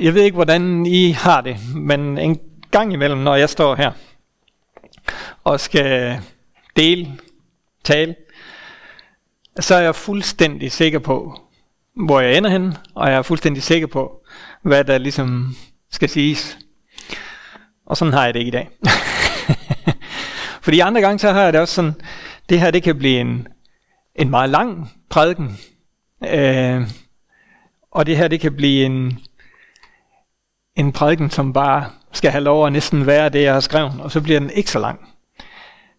Jeg ved ikke, hvordan I har det, men en gang imellem, når jeg står her og skal dele, tale, så er jeg fuldstændig sikker på, hvor jeg ender hen, og jeg er fuldstændig sikker på, hvad der ligesom skal siges. Og sådan har jeg det ikke i dag. Fordi andre gange, så har jeg det også sådan, det her det kan blive en, en meget lang prædiken. Øh, og det her det kan blive en, en prædiken, som bare skal have lov at næsten være det, jeg har skrevet, og så bliver den ikke så lang.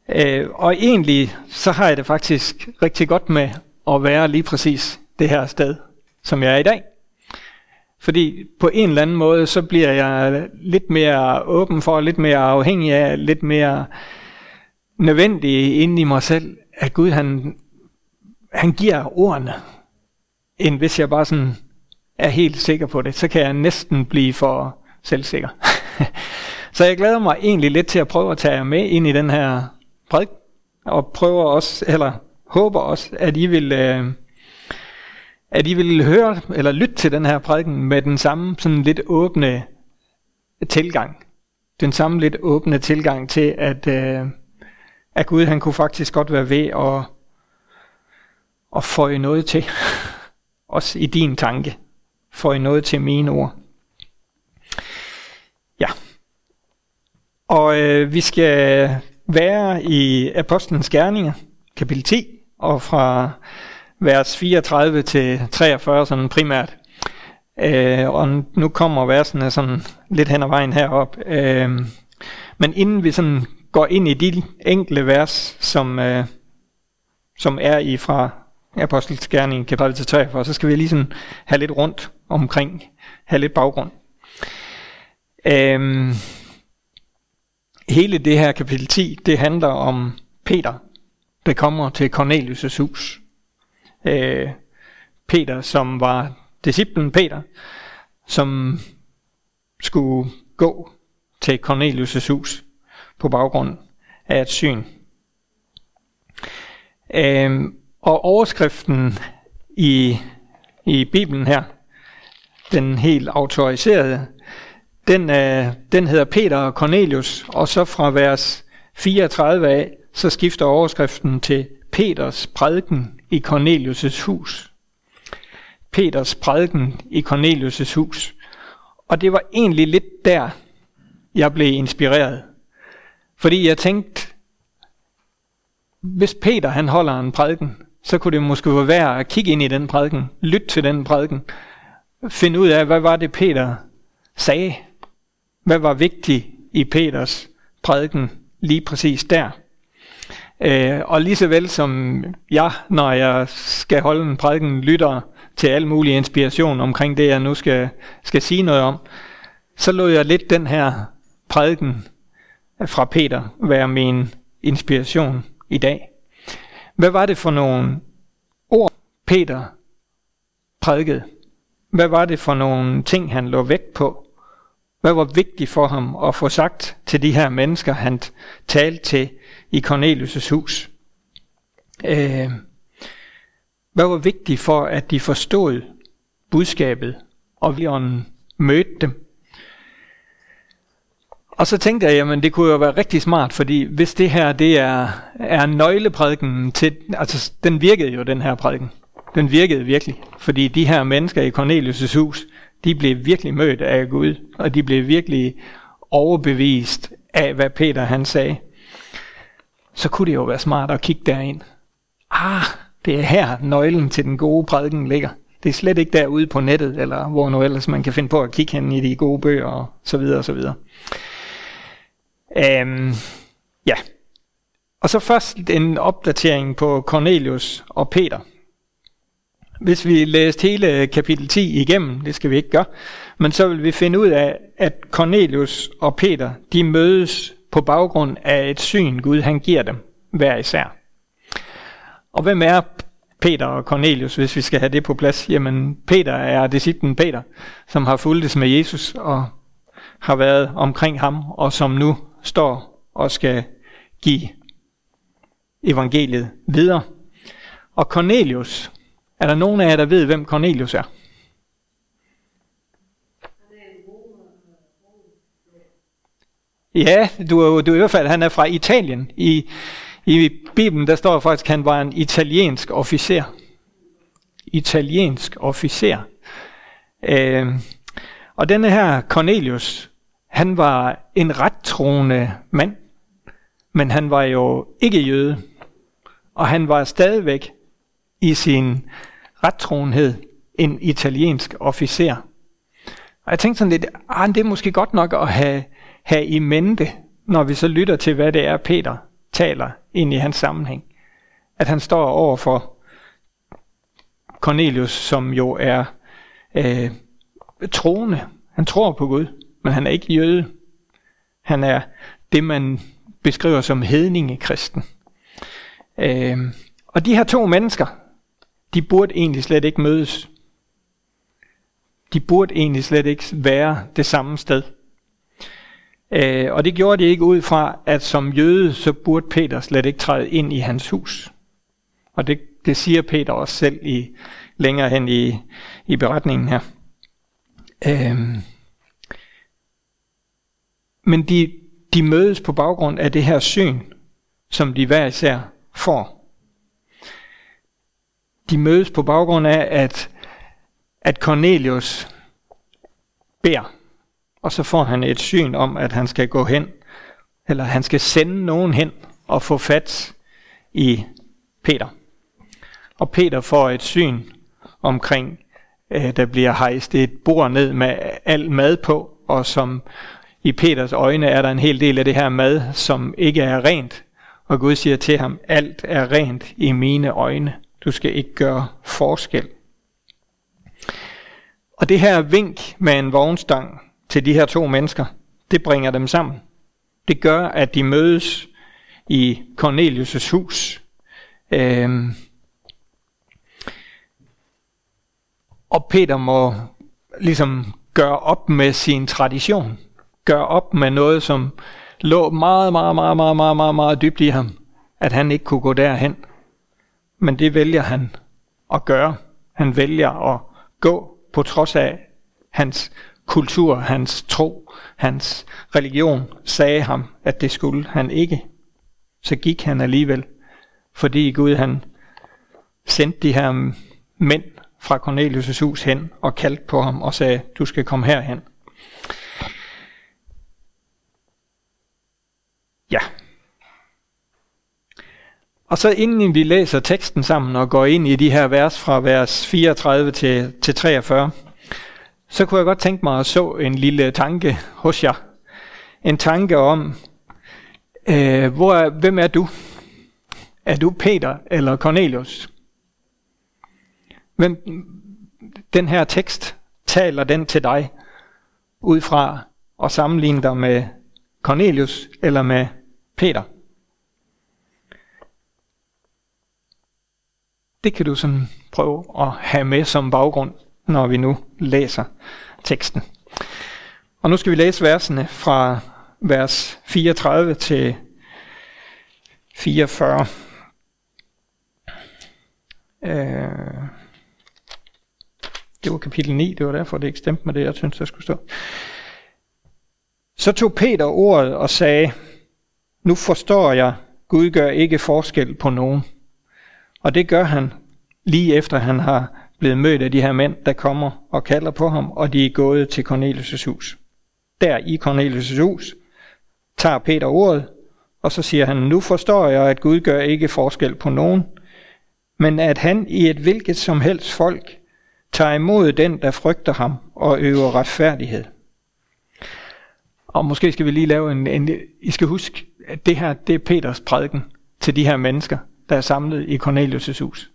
Øh, og egentlig så har jeg det faktisk rigtig godt med at være lige præcis det her sted, som jeg er i dag. Fordi på en eller anden måde, så bliver jeg lidt mere åben for, lidt mere afhængig af, lidt mere nødvendig inde i mig selv, at Gud han, han giver ordene, end hvis jeg bare sådan er helt sikker på det, så kan jeg næsten blive for selvsikker. så jeg glæder mig egentlig lidt til at prøve at tage jer med ind i den her prædik, og prøver også, eller håber også, at I vil, øh, at I vil høre eller lytte til den her prædiken med den samme sådan lidt åbne tilgang. Den samme lidt åbne tilgang til, at, øh, at Gud han kunne faktisk godt være ved at, at få noget til. Også i din tanke får I noget til mine ord. Ja. Og øh, vi skal være i Apostlenes Gerninger, kapitel 10, og fra vers 34 til 43 sådan primært. Øh, og nu kommer versene sådan lidt hen ad vejen herop. Øh, men inden vi sådan går ind i de enkelte vers, som, øh, som er i fra Apostlenes Gerning kapitel til 43, så skal vi lige sådan have lidt rundt omkring, have lidt baggrund. Øhm, hele det her kapitel 10, det handler om Peter, der kommer til Cornelius' hus. Øh, Peter, som var disciplen Peter, som skulle gå til Cornelius' hus på baggrund af et syn. Øhm, og overskriften i, i Bibelen her, den helt autoriserede, den, øh, den hedder Peter og Cornelius, og så fra vers 34 af, så skifter overskriften til Peters prædiken i Cornelius' hus. Peters prædiken i Cornelius' hus. Og det var egentlig lidt der, jeg blev inspireret. Fordi jeg tænkte, hvis Peter han holder en prædiken, så kunne det måske være værd at kigge ind i den prædiken, lytte til den prædiken, finde ud af, hvad var det Peter sagde, hvad var vigtigt i Peters prædiken lige præcis der. Øh, og lige så vel som jeg, når jeg skal holde en prædiken, lytter til al mulig inspiration omkring det, jeg nu skal, skal sige noget om, så lod jeg lidt den her prædiken fra Peter være min inspiration i dag. Hvad var det for nogle ord, Peter prædikede? Hvad var det for nogle ting, han lå vægt på? Hvad var vigtigt for ham at få sagt til de her mennesker, han talte til i Cornelius' hus? Øh, hvad var vigtigt for, at de forstod budskabet, og vi mødte dem? Og så tænkte jeg, jamen det kunne jo være rigtig smart, fordi hvis det her det er, er nøgleprædiken til, altså den virkede jo den her prædiken. Den virkede virkelig, fordi de her mennesker i Cornelius' hus, de blev virkelig mødt af Gud, og de blev virkelig overbevist af, hvad Peter han sagde. Så kunne det jo være smart at kigge derind. Ah, det er her nøglen til den gode prædiken ligger. Det er slet ikke derude på nettet, eller hvor nu ellers man kan finde på at kigge hen i de gode bøger, og så videre, og så videre. Øhm, ja. Og så først en opdatering på Cornelius og Peter. Hvis vi læste hele kapitel 10 igennem, det skal vi ikke gøre, men så vil vi finde ud af, at Cornelius og Peter, de mødes på baggrund af et syn, Gud han giver dem hver især. Og hvem er Peter og Cornelius, hvis vi skal have det på plads? Jamen, Peter er disciplen Peter, som har fulgtes med Jesus og har været omkring ham, og som nu står og skal give evangeliet videre. Og Cornelius, er der nogen af jer, der ved, hvem Cornelius er? Ja, du du i hvert fald, han er fra Italien. I, I Bibelen, der står faktisk, at han var en italiensk officer. Italiensk officer. Øh, og denne her Cornelius, han var en rettroende mand, men han var jo ikke jøde, og han var stadigvæk i sin rettroenhed en italiensk officer. Og jeg tænkte sådan lidt, ah, det er måske godt nok at have, have i mente, når vi så lytter til, hvad det er, Peter taler ind i hans sammenhæng. At han står over for Cornelius, som jo er øh, troende. Han tror på Gud, men han er ikke jøde. Han er det, man beskriver som hedningekristen. Øh, og de her to mennesker, de burde egentlig slet ikke mødes. De burde egentlig slet ikke være det samme sted. Øh, og det gjorde de ikke ud fra, at som jøde, så burde Peter slet ikke træde ind i hans hus. Og det, det siger Peter også selv i længere hen i, i beretningen her. Øhm, men de, de mødes på baggrund af det her syn, som de hver især får. De mødes på baggrund af, at, at Cornelius beder, og så får han et syn om, at han skal gå hen, eller han skal sende nogen hen og få fat i Peter. Og Peter får et syn omkring, øh, der bliver hejst et bord ned med al mad på, og som i Peters øjne er der en hel del af det her mad, som ikke er rent. Og Gud siger til ham, alt er rent i mine øjne. Du skal ikke gøre forskel. Og det her vink med en vognstang til de her to mennesker, det bringer dem sammen. Det gør, at de mødes i Cornelius' hus. Øhm, og Peter må ligesom gøre op med sin tradition. Gøre op med noget, som lå meget, meget, meget, meget, meget, meget, meget dybt i ham. At han ikke kunne gå derhen. Men det vælger han at gøre. Han vælger at gå på trods af hans kultur, hans tro, hans religion sagde ham, at det skulle han ikke. Så gik han alligevel, fordi Gud han sendte de her mænd fra Cornelius' hus hen og kaldte på ham og sagde, du skal komme herhen. Ja. Og så inden vi læser teksten sammen og går ind i de her vers fra vers 34 til, til 43, så kunne jeg godt tænke mig at så en lille tanke hos jer. En tanke om, øh, hvor er, hvem er du? Er du Peter eller Cornelius? Hvem, den her tekst, taler den til dig ud fra at sammenligne dig med Cornelius eller med Peter? Det kan du sådan prøve at have med som baggrund når vi nu læser teksten. Og nu skal vi læse versene fra vers 34 til 44. Øh, det var kapitel 9, det var derfor, det ikke stemte med det, jeg synes, der skulle stå. Så tog Peter ordet og sagde, nu forstår jeg, Gud gør ikke forskel på nogen. Og det gør han, lige efter han har blevet mødt af de her mænd, der kommer og kalder på ham, og de er gået til Cornelius' hus. Der i Cornelius' hus tager Peter ordet, og så siger han, nu forstår jeg, at Gud gør ikke forskel på nogen, men at han i et hvilket som helst folk tager imod den, der frygter ham og øver retfærdighed. Og måske skal vi lige lave en, en I skal huske, det her, det er Peters prædiken til de her mennesker, der er samlet i Cornelius' hus.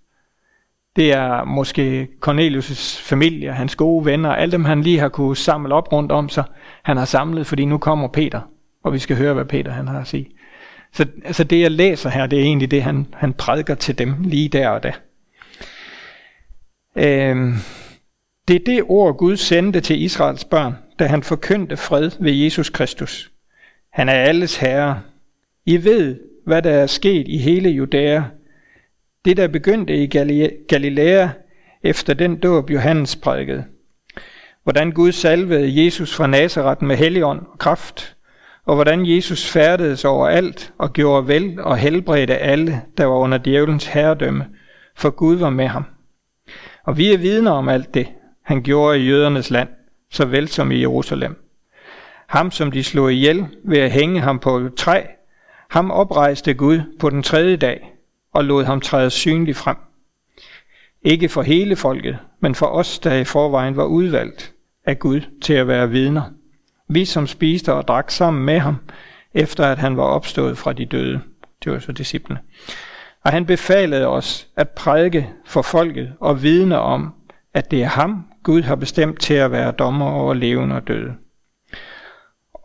Det er måske Cornelius' familie, hans gode venner, alle dem han lige har kunne samle op rundt om sig. Han har samlet, fordi nu kommer Peter, og vi skal høre, hvad Peter han har at sige. Så altså det jeg læser her, det er egentlig det, han, han prædiker til dem lige der og da. Øhm, det er det ord, Gud sendte til Israels børn, da han forkyndte fred ved Jesus Kristus. Han er alles herre. I ved, hvad der er sket i hele Judæa, det, der begyndte i Galilea efter den dåb Johannes prædikede. hvordan Gud salvede Jesus fra Nazareth med helligånd og kraft, og hvordan Jesus færdedes over alt og gjorde vel og helbredte alle, der var under djævelens herredømme, for Gud var med ham. Og vi er vidner om alt det, han gjorde i jødernes land, såvel som i Jerusalem. Ham, som de slog ihjel ved at hænge ham på et træ, ham oprejste Gud på den tredje dag og lod ham træde synligt frem. Ikke for hele folket, men for os, der i forvejen var udvalgt af Gud til at være vidner. Vi som spiste og drak sammen med ham, efter at han var opstået fra de døde. Det var så disciplene. Og han befalede os at prædike for folket og vidne om, at det er ham, Gud har bestemt til at være dommer over levende og døde.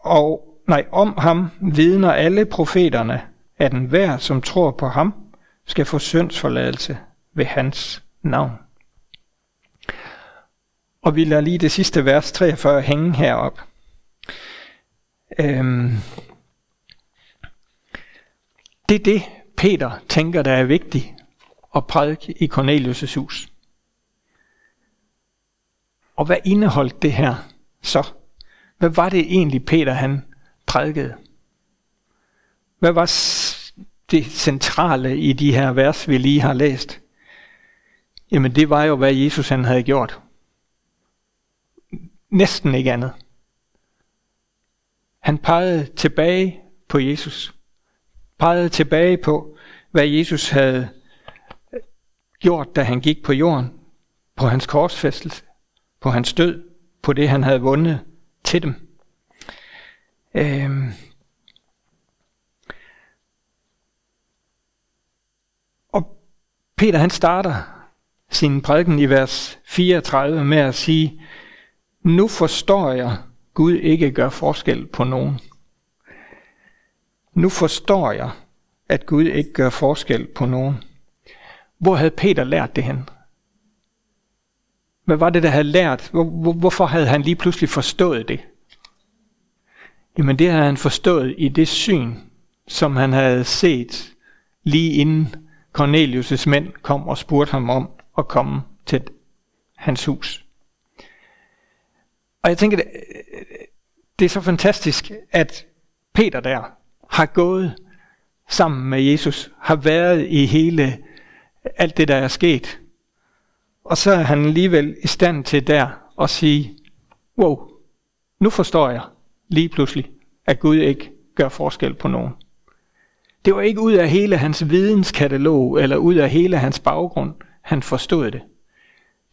Og nej, om ham vidner alle profeterne, at enhver, som tror på ham, skal få syndsforladelse ved hans navn. Og vi lader lige det sidste vers 43 hænge herop. Øhm, det er det, Peter tænker, der er vigtigt at prædike i Cornelius' hus. Og hvad indeholdt det her så? Hvad var det egentlig, Peter han prædikede? Hvad var det centrale i de her vers, vi lige har læst? Jamen det var jo, hvad Jesus han havde gjort. Næsten ikke andet. Han pegede tilbage på Jesus. Pegede tilbage på, hvad Jesus havde gjort, da han gik på jorden. På hans korsfæstelse. På hans død. På det, han havde vundet til dem. Øhm. Og Peter han starter sin prædiken i vers 34 med at sige, nu forstår jeg, Gud ikke gør forskel på nogen. Nu forstår jeg, at Gud ikke gør forskel på nogen. Hvor havde Peter lært det hen? Hvad var det, der havde lært? Hvor, hvor, hvorfor havde han lige pludselig forstået det? Jamen det havde han forstået i det syn, som han havde set lige inden Cornelius' mænd kom og spurgte ham om at komme til hans hus. Og jeg tænker, det er så fantastisk, at Peter der har gået sammen med Jesus, har været i hele alt det, der er sket. Og så er han alligevel i stand til der at sige, wow, nu forstår jeg lige pludselig, at Gud ikke gør forskel på nogen. Det var ikke ud af hele hans videnskatalog, eller ud af hele hans baggrund, han forstod det.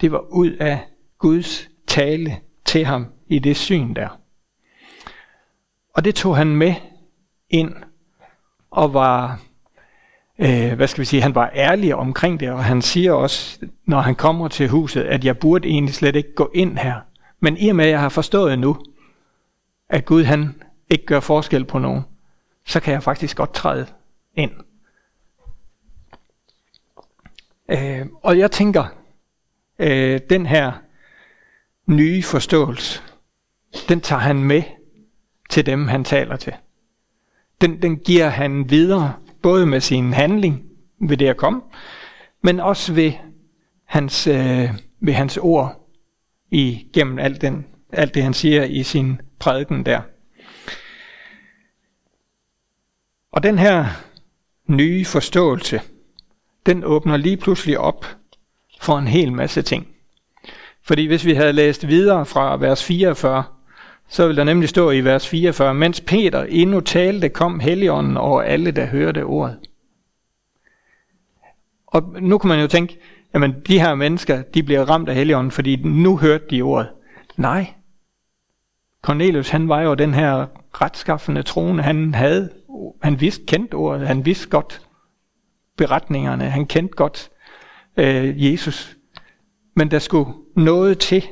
Det var ud af Guds tale til ham i det syn der. Og det tog han med ind og var, øh, hvad skal vi sige, han var ærlig omkring det, og han siger også, når han kommer til huset, at jeg burde egentlig slet ikke gå ind her. Men i og med, at jeg har forstået nu, at Gud han ikke gør forskel på nogen, så kan jeg faktisk godt træde ind. Øh, og jeg tænker, øh, den her nye forståelse, den tager han med til dem, han taler til. Den, den giver han videre, både med sin handling ved det at komme, men også ved hans, øh, ved hans ord igennem alt, den, alt det, han siger i sin prædiken der. Og den her nye forståelse, den åbner lige pludselig op for en hel masse ting. Fordi hvis vi havde læst videre fra vers 44, så vil der nemlig stå i vers 44, mens Peter endnu talte, kom Helligånden over alle, der hørte ordet. Og nu kan man jo tænke, jamen de her mennesker, de bliver ramt af Helligånden, fordi nu hørte de ordet. Nej. Cornelius, han var jo den her retskaffende troende. han havde, han vidste kendt ordet, han vidste godt beretningerne, han kendte godt øh, Jesus. Men der skulle noget til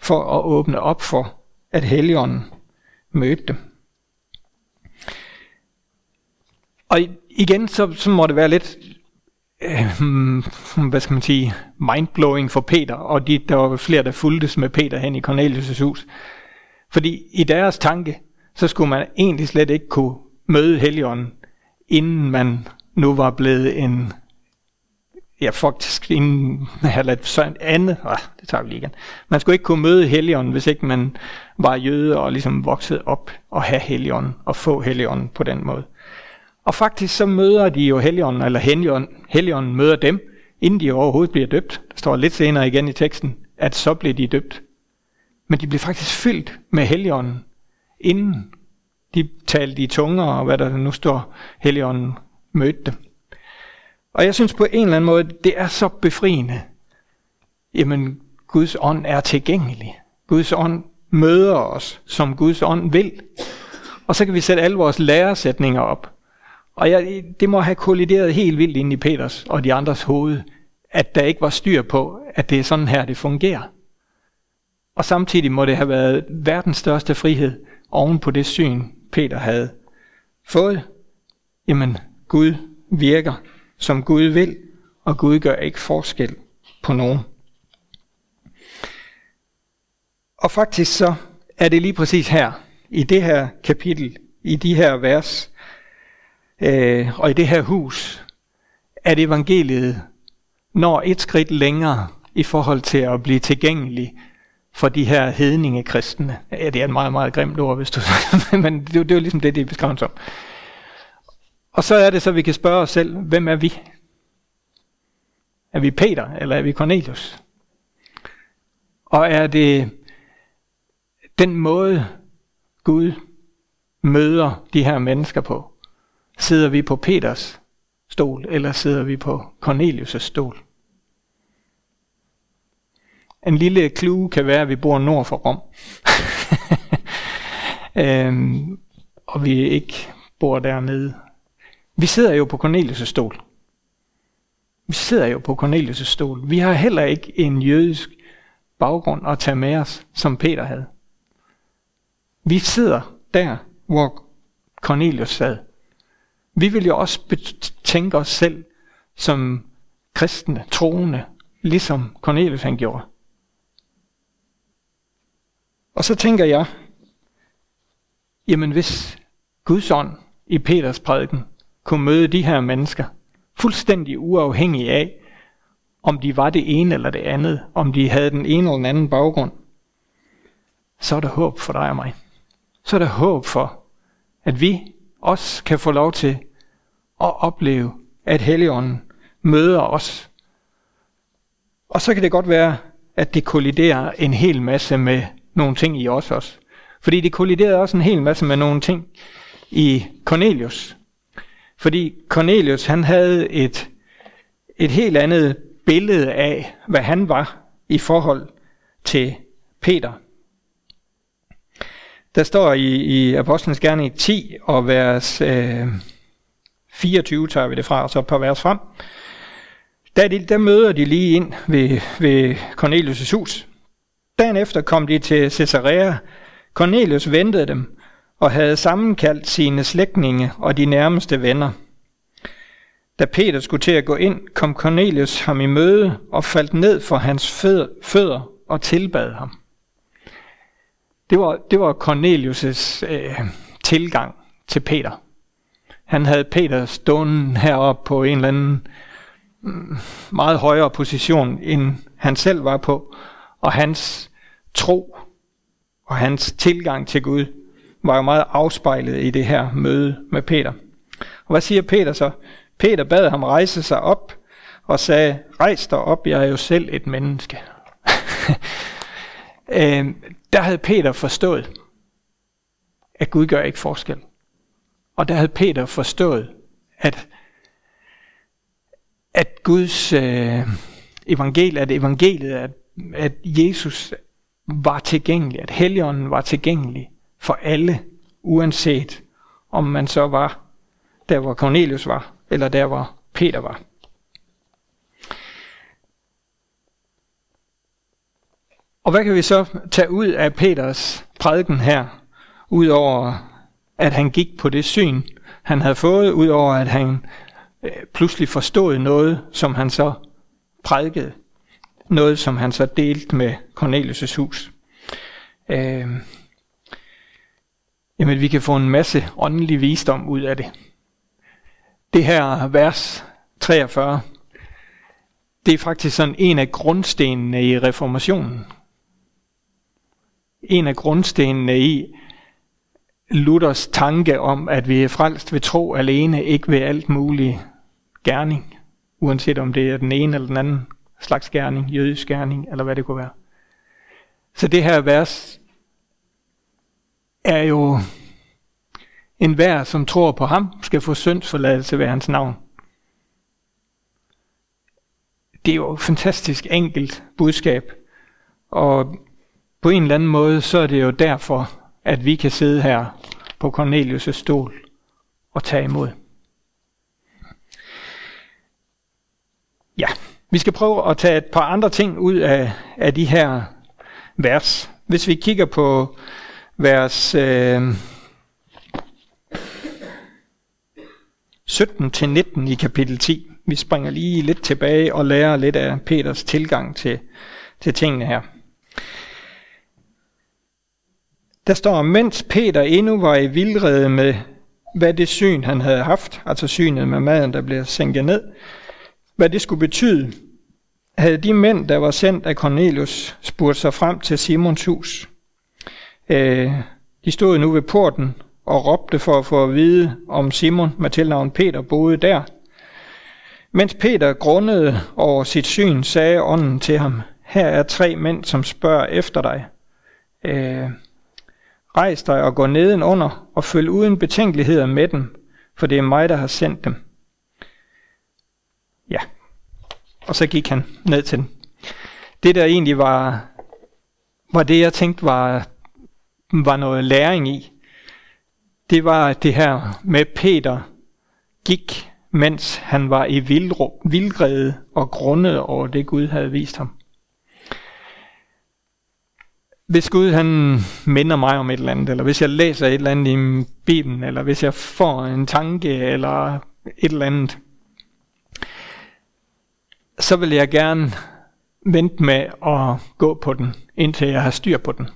for at åbne op for, at Helligånden mødte dem. Og igen, så, så må det være lidt, øh, hvad skal man sige, mindblowing for Peter, og de, der var flere, der fuldtes med Peter hen i Cornelius' hus. Fordi i deres tanke, så skulle man egentlig slet ikke kunne møde Helligånden, inden man nu var blevet en, ja, faktisk inden eller lavet sådan andet, ah, det tager vi lige igen. Man skulle ikke kunne møde Helligånden, hvis ikke man var jøde og ligesom vokset op og have Helligånden og få Helligånden på den måde. Og faktisk så møder de jo Helligånden, eller Helligånden, Helligånden møder dem, inden de overhovedet bliver døbt. Der står lidt senere igen i teksten, at så bliver de døbt. Men de blev faktisk fyldt med Helligånden, inden de talte i tunger, og hvad der nu står, Helligånden mødte dem. Og jeg synes på en eller anden måde, det er så befriende. Jamen, Guds ånd er tilgængelig. Guds ånd møder os, som Guds ånd vil. Og så kan vi sætte alle vores læresætninger op. Og jeg, det må have kollideret helt vildt ind i Peters og de andres hoved, at der ikke var styr på, at det er sådan her, det fungerer. Og samtidig må det have været verdens største frihed oven på det syn, Peter havde fået. Jamen, Gud virker, som Gud vil, og Gud gør ikke forskel på nogen. Og faktisk så er det lige præcis her, i det her kapitel, i de her vers, øh, og i det her hus, at evangeliet når et skridt længere i forhold til at blive tilgængelig for de her hedninge kristne. Ja, det er et meget, meget grimt ord, hvis du men det, det er jo ligesom det, det er beskrevet som. Og så er det så, vi kan spørge os selv, hvem er vi? Er vi Peter, eller er vi Cornelius? Og er det den måde, Gud møder de her mennesker på? Sidder vi på Peters stol, eller sidder vi på Cornelius' stol? En lille clue kan være, at vi bor nord for Rom. øhm, og vi ikke bor dernede. Vi sidder jo på Cornelius' stol. Vi sidder jo på Cornelius' stol. Vi har heller ikke en jødisk baggrund at tage med os, som Peter havde. Vi sidder der, hvor Cornelius sad. Vi vil jo også tænke os selv som kristne, troende, ligesom Cornelius han gjorde. Og så tænker jeg, jamen hvis Guds ånd i Peters prædiken kunne møde de her mennesker, fuldstændig uafhængig af, om de var det ene eller det andet, om de havde den ene eller den anden baggrund, så er der håb for dig og mig. Så er der håb for, at vi også kan få lov til at opleve, at Helligånden møder os. Og så kan det godt være, at det kolliderer en hel masse med nogle ting i os også. Fordi det kolliderede også en hel masse med nogle ting i Cornelius. Fordi Cornelius, han havde et, et helt andet billede af, hvad han var i forhold til Peter. Der står i, i Apostlenes Gerning 10 og vers øh, 24, tager vi det fra, og så et par vers frem. Der, de, der møder de lige ind ved, ved Cornelius' hus. Dagen efter kom de til Caesarea. Cornelius ventede dem og havde sammenkaldt sine slægtninge og de nærmeste venner. Da Peter skulle til at gå ind, kom Cornelius ham i møde og faldt ned for hans fødder og tilbad ham. Det var, det var Cornelius' øh, tilgang til Peter. Han havde Peter stående heroppe på en eller anden mm, meget højere position, end han selv var på. Og hans tro og hans tilgang til Gud var jo meget afspejlet i det her møde med Peter. Og hvad siger Peter så? Peter bad ham rejse sig op og sagde, rejs dig op, jeg er jo selv et menneske. øh, der havde Peter forstået, at Gud gør ikke forskel. Og der havde Peter forstået, at, at Guds øh, evangel, at evangeliet, at, at Jesus var tilgængelig, at Helligånden var tilgængelig for alle, uanset om man så var der, hvor Cornelius var, eller der, hvor Peter var. Og hvad kan vi så tage ud af Peters prædiken her, udover at han gik på det syn, han havde fået, udover at han øh, pludselig forstod noget, som han så prædikede. Noget, som han så delte med Cornelius' hus. Øh, jamen, vi kan få en masse åndelig visdom ud af det. Det her vers 43, det er faktisk sådan en af grundstenene i reformationen. En af grundstenene i Luthers tanke om, at vi er frelst ved tro alene, ikke ved alt muligt gerning, uanset om det er den ene eller den anden slags gerning, jødisk gerning, eller hvad det kunne være. Så det her vers er jo en hver, som tror på ham, skal få syndsforladelse ved hans navn. Det er jo et fantastisk enkelt budskab, og på en eller anden måde, så er det jo derfor, at vi kan sidde her på Cornelius' stol og tage imod. Ja, vi skal prøve at tage et par andre ting ud af, af de her vers. Hvis vi kigger på vers øh, 17-19 i kapitel 10. Vi springer lige lidt tilbage og lærer lidt af Peters tilgang til, til tingene her. Der står, mens Peter endnu var i vildrede med, hvad det syn han havde haft, altså synet med maden, der blev sænket ned, hvad det skulle betyde, havde de mænd, der var sendt af Cornelius, spurgt sig frem til Simons hus. Øh, de stod nu ved porten og råbte for at få at vide, om Simon med tilnavn Peter boede der. Mens Peter grundede over sit syn, sagde ånden til ham, her er tre mænd, som spørger efter dig. Øh, rejs dig og gå nedenunder og følg uden betænkeligheder med dem, for det er mig, der har sendt dem. Ja, og så gik han ned til den. Det der egentlig var, var det, jeg tænkte var, var noget læring i, det var det her med Peter gik, mens han var i vildrede og grundede over det, Gud havde vist ham. Hvis Gud han minder mig om et eller andet, eller hvis jeg læser et eller andet i Bibelen, eller hvis jeg får en tanke, eller et eller andet, så vil jeg gerne vente med at gå på den, indtil jeg har styr på den.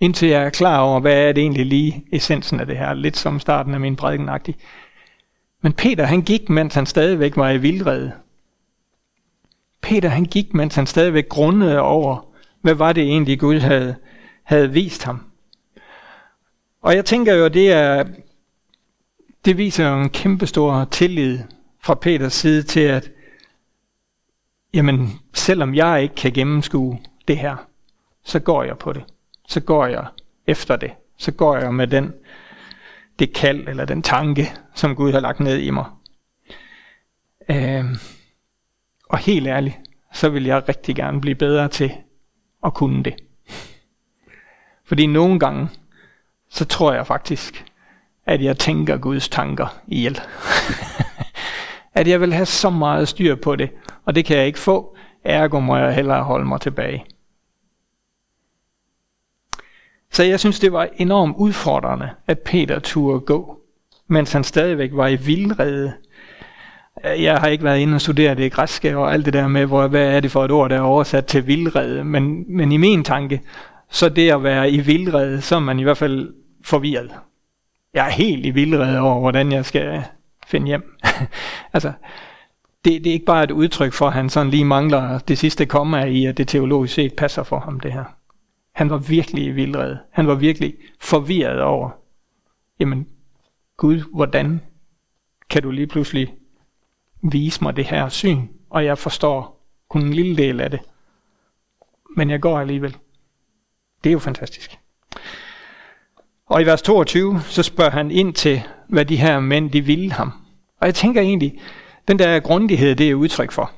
Indtil jeg er klar over, hvad er det egentlig lige essensen af det her. Lidt som starten af min prædikenagtig. Men Peter han gik, mens han stadigvæk var i vildrede. Peter han gik, mens han stadigvæk grundede over, hvad var det egentlig Gud havde, havde vist ham. Og jeg tænker jo, det er, det viser jo en kæmpestor tillid fra Peters side til, at jamen, selvom jeg ikke kan gennemskue det her, så går jeg på det så går jeg efter det. Så går jeg med den, det kald eller den tanke, som Gud har lagt ned i mig. Øh, og helt ærligt, så vil jeg rigtig gerne blive bedre til at kunne det. Fordi nogle gange, så tror jeg faktisk, at jeg tænker Guds tanker ihjel. at jeg vil have så meget styr på det, og det kan jeg ikke få, ergo må jeg hellere holde mig tilbage. Så jeg synes, det var enormt udfordrende, at Peter turde gå, mens han stadigvæk var i vildrede. Jeg har ikke været inde og studere det græske og alt det der med, hvor, hvad er det for et ord, der er oversat til vildrede. Men, men i min tanke, så det at være i vildrede, så er man i hvert fald forvirret. Jeg er helt i vildrede over, hvordan jeg skal finde hjem. altså, det, det er ikke bare et udtryk for, at han sådan lige mangler det sidste komma i, at det teologisk set passer for ham, det her. Han var virkelig i vildred. Han var virkelig forvirret over, jamen Gud, hvordan kan du lige pludselig vise mig det her syn, og jeg forstår kun en lille del af det. Men jeg går alligevel. Det er jo fantastisk. Og i vers 22, så spørger han ind til, hvad de her mænd, de ville ham. Og jeg tænker egentlig, den der grundighed, det er udtryk for.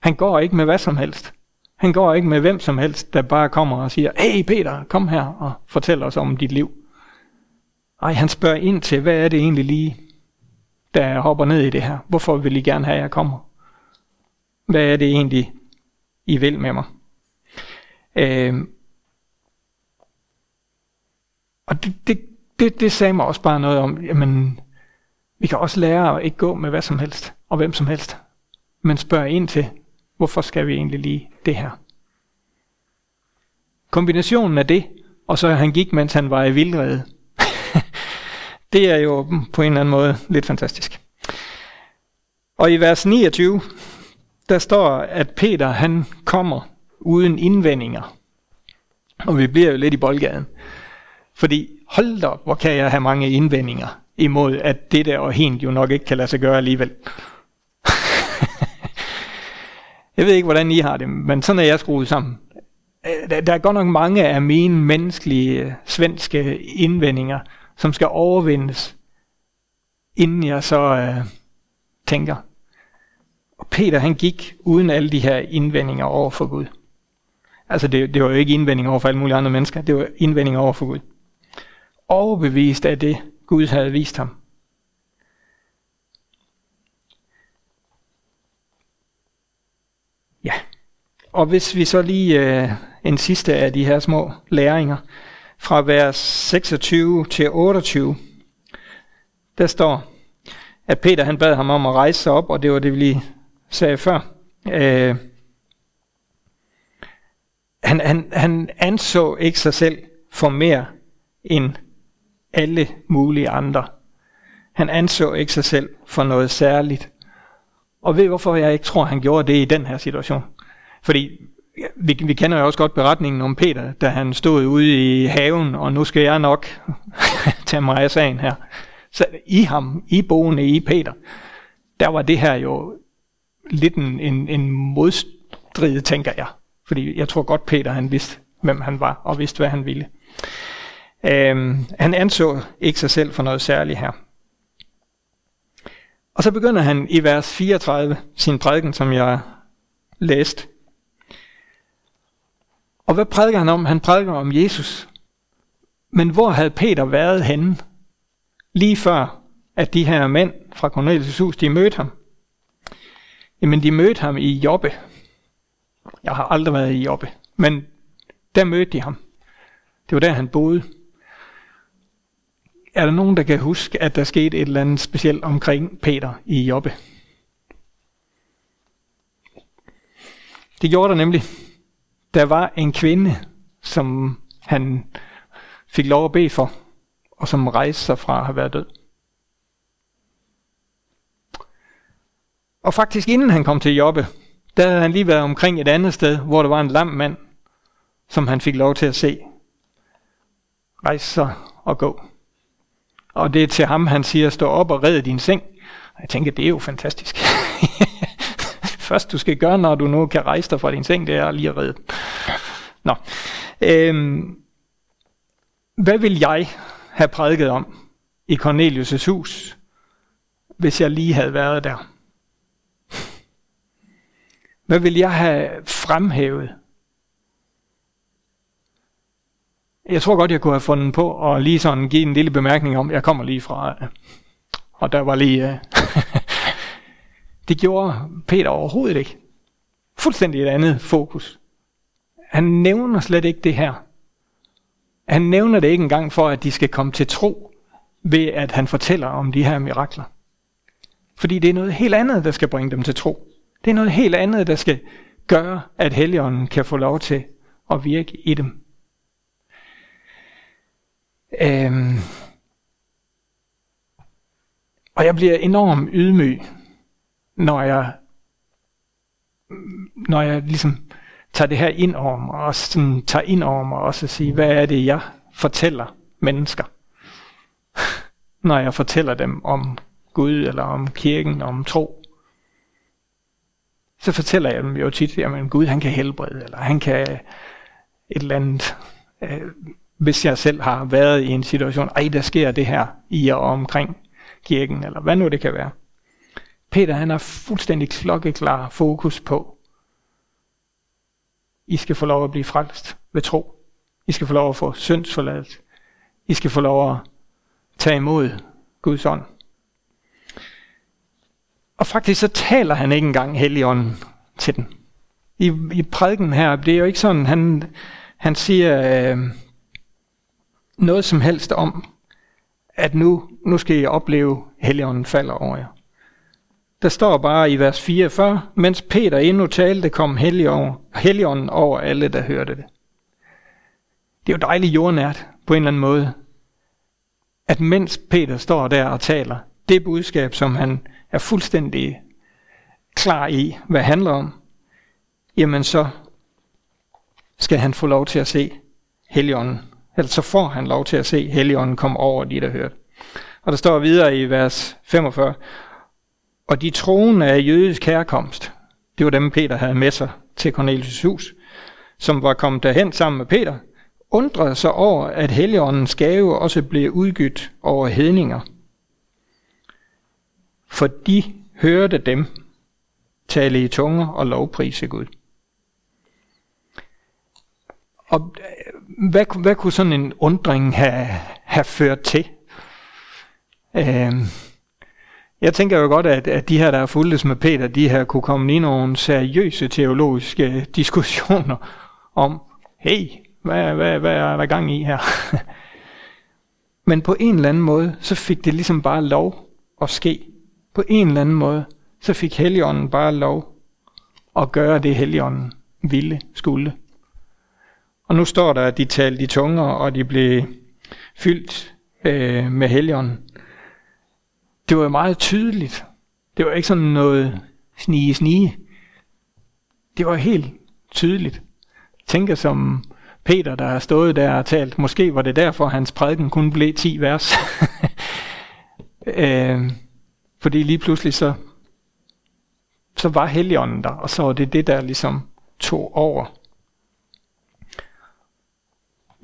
Han går ikke med hvad som helst. Han går ikke med hvem som helst, der bare kommer og siger, hey Peter, kom her og fortæl os om dit liv. Nej, han spørger ind til, hvad er det egentlig lige, der hopper ned i det her? Hvorfor vil I gerne have, at jeg kommer? Hvad er det egentlig, I vil med mig? Øh, og det, det, det, det sagde mig også bare noget om, jamen, vi kan også lære at ikke gå med hvad som helst, og hvem som helst. Men spørg ind til, Hvorfor skal vi egentlig lige det her? Kombinationen af det, og så han gik, mens han var i vildrede, det er jo på en eller anden måde lidt fantastisk. Og i vers 29, der står, at Peter han kommer uden indvendinger. Og vi bliver jo lidt i boldgaden. Fordi hold da hvor kan jeg have mange indvendinger imod, at det der og hent jo nok ikke kan lade sig gøre alligevel. jeg ved ikke, hvordan I har det, men sådan er jeg skruet sammen. Øh, der, er godt nok mange af mine menneskelige øh, svenske indvendinger, som skal overvindes, inden jeg så øh, tænker. Og Peter han gik uden alle de her indvendinger over for Gud. Altså det, det var jo ikke indvendinger over for alle mulige andre mennesker, det var indvendinger over for Gud. Overbevist af det, Gud havde vist ham. Ja, og hvis vi så lige øh, en sidste af de her små læringer, fra vers 26 til 28, der står, at Peter han bad ham om at rejse sig op, og det var det, vi lige sagde før. Øh, han, han, han anså ikke sig selv for mere end alle mulige andre. Han anså ikke sig selv for noget særligt. Og ved hvorfor jeg ikke tror, han gjorde det i den her situation? Fordi vi, vi kender jo også godt beretningen om Peter, da han stod ude i haven, og nu skal jeg nok tage mig af sagen her. Så i ham, i boende i Peter, der var det her jo lidt en, en, en modstrid, tænker jeg. Fordi jeg tror godt, Peter han vidste, hvem han var, og vidste, hvad han ville. Øhm, han anså ikke sig selv for noget særligt her. Og så begynder han i vers 34, sin prædiken, som jeg læste. Og hvad prædiker han om? Han prædiker om Jesus. Men hvor havde Peter været henne? Lige før, at de her mænd fra Cornelius' hus, de mødte ham. Jamen, de mødte ham i Jobbe. Jeg har aldrig været i Jobbe, men der mødte de ham. Det var der, han boede. Er der nogen, der kan huske, at der skete et eller andet specielt omkring Peter i Jobbe? Det gjorde der nemlig. Der var en kvinde, som han fik lov at bede for, og som rejste sig fra at have været død. Og faktisk inden han kom til Jobbe, der havde han lige været omkring et andet sted, hvor der var en lam mand, som han fik lov til at se. Rejse sig og gå. Og det er til ham, han siger, stå op og red din seng. Og jeg tænker, det er jo fantastisk. Først du skal gøre, når du nu kan rejse dig fra din seng, det er lige at redde. Nå. Øhm, hvad vil jeg have prædiket om i Cornelius' hus, hvis jeg lige havde været der? Hvad vil jeg have fremhævet? Jeg tror godt, jeg kunne have fundet på og lige sådan give en lille bemærkning om, jeg kommer lige fra, øh, og der var lige... Øh, det gjorde Peter overhovedet ikke. Fuldstændig et andet fokus. Han nævner slet ikke det her. Han nævner det ikke engang for, at de skal komme til tro ved, at han fortæller om de her mirakler. Fordi det er noget helt andet, der skal bringe dem til tro. Det er noget helt andet, der skal gøre, at Helligånden kan få lov til at virke i dem. Øhm. Og jeg bliver enormt ydmyg, når jeg, når jeg ligesom tager det her ind over mig, og sådan tager ind over mig, og så siger, hvad er det, jeg fortæller mennesker? når jeg fortæller dem om Gud, eller om kirken, om tro så fortæller jeg dem jo tit, at Gud han kan helbrede, eller han kan et eller andet. Øh, hvis jeg selv har været i en situation, ej, der sker det her i og omkring kirken, eller hvad nu det kan være. Peter han har fuldstændig klokkeklar fokus på, I skal få lov at blive frelst ved tro. I skal få lov at få syndsforladet. I skal få lov at tage imod Guds ånd. Og faktisk så taler han ikke engang Helligånden til den. I, i prædiken her, det er jo ikke sådan, han, han siger øh, noget som helst om, at nu, nu skal I opleve, Helligånden falder over jer. Der står bare i vers 44, mens Peter endnu talte, kom Helligånden over alle, der hørte det. Det er jo dejligt jordnært på en eller anden måde, at mens Peter står der og taler, det budskab, som han er fuldstændig klar i, hvad det handler om, jamen så skal han få lov til at se Helligånden. Ellers så får han lov til at se Helligånden komme over de, der hørte. Og der står videre i vers 45, og de troende af jødisk herkomst, det var dem Peter havde med sig til Cornelius hus, som var kommet derhen sammen med Peter, undrede sig over, at Helligåndens gave også blev udgydt over hedninger. For de hørte dem tale i tunger og lovprise Gud. Og hvad, hvad kunne sådan en undring have, have ført til? Øh, jeg tænker jo godt, at, at de her, der er fuldtes med Peter, de her kunne komme i nogle seriøse teologiske diskussioner om, hey, hvad, hvad, hvad er der gang i her? Men på en eller anden måde, så fik det ligesom bare lov at ske. På en eller anden måde, så fik Helligånden bare lov at gøre det, Helligånden ville, skulle. Og nu står der, at de talte i tunger, og de blev fyldt øh, med Helligånden. Det var meget tydeligt. Det var ikke sådan noget snige snige. Det var helt tydeligt. Tænker som Peter, der har stået der og talt. Måske var det derfor, hans prædiken kun blev 10 vers. øh, fordi lige pludselig så, så var Helligånden der, og så var det det, der ligesom tog over.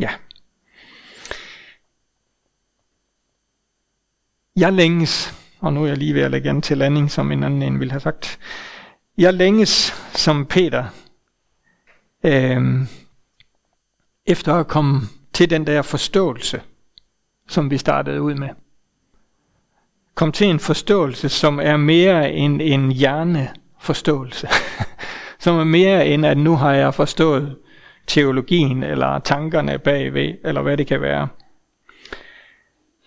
Ja. Jeg længes, og nu er jeg lige ved at lægge an til landing, som en anden en ville have sagt. Jeg længes som Peter, øh, efter at komme til den der forståelse, som vi startede ud med. Kom til en forståelse, som er mere end en hjerneforståelse. som er mere end, at nu har jeg forstået teologien, eller tankerne bagved, eller hvad det kan være.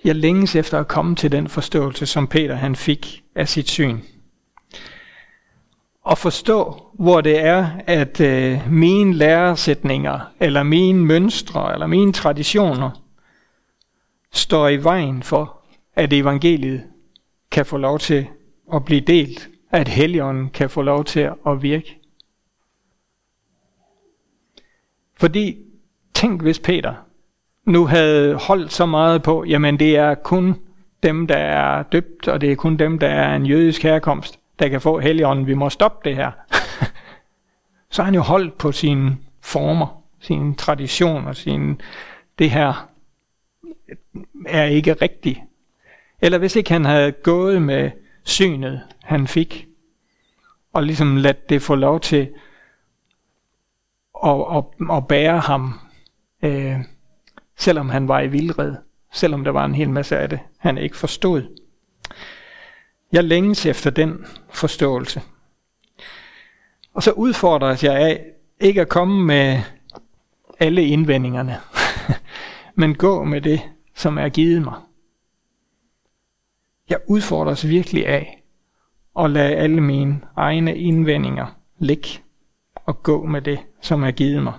Jeg længes efter at komme til den forståelse, som Peter han fik af sit syn. Og forstå, hvor det er, at øh, mine læresætninger, eller mine mønstre, eller mine traditioner, står i vejen for, at evangeliet kan få lov til at blive delt, at Helligånden kan få lov til at virke. Fordi, tænk hvis Peter nu havde holdt så meget på, jamen det er kun dem, der er døbt, og det er kun dem, der er en jødisk herkomst, der kan få Helligånden. Vi må stoppe det her. så har han jo holdt på sine former, sine traditioner, sin, det her er ikke rigtigt. Eller hvis ikke han havde gået med synet, han fik, og ligesom ladt det få lov til og, og, og bære ham, øh, selvom han var i vildred, selvom der var en hel masse af det, han ikke forstod. Jeg længes efter den forståelse. Og så udfordres jeg af ikke at komme med alle indvendingerne, men gå med det, som er givet mig. Jeg udfordres virkelig af at lade alle mine egne indvendinger ligge og gå med det, som er givet mig.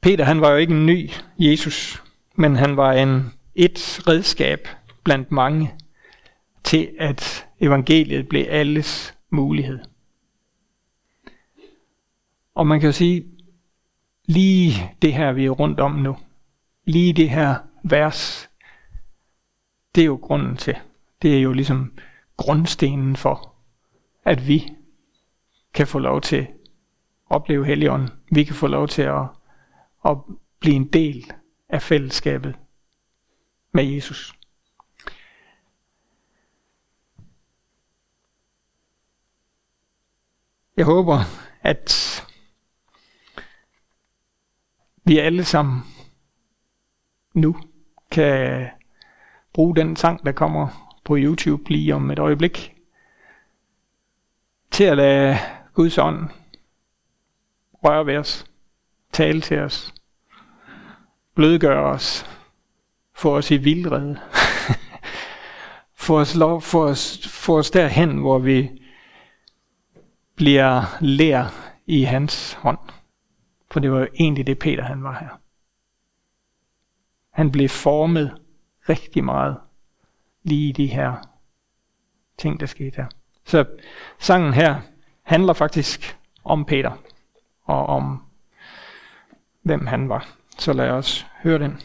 Peter han var jo ikke en ny Jesus, men han var en et redskab blandt mange til, at evangeliet blev alles mulighed. Og man kan jo sige, lige det her, vi er rundt om nu, lige det her vers, det er jo grunden til. Det er jo ligesom grundstenen for, at vi kan få lov til at opleve Helligånden. Vi kan få lov til at, at blive en del af fællesskabet med Jesus. Jeg håber, at vi alle sammen nu kan bruge den sang, der kommer på YouTube lige om et øjeblik, til at lade Guds ånd røre ved os, tale til os, blødgøre os, få os i vildrede, få os, lov, få os, få os derhen, hvor vi bliver lær i hans hånd. For det var jo egentlig det, Peter han var her. Han blev formet rigtig meget lige de her ting, der skete her. Så sangen her handler faktisk om Peter og om hvem han var. Så lad os høre den.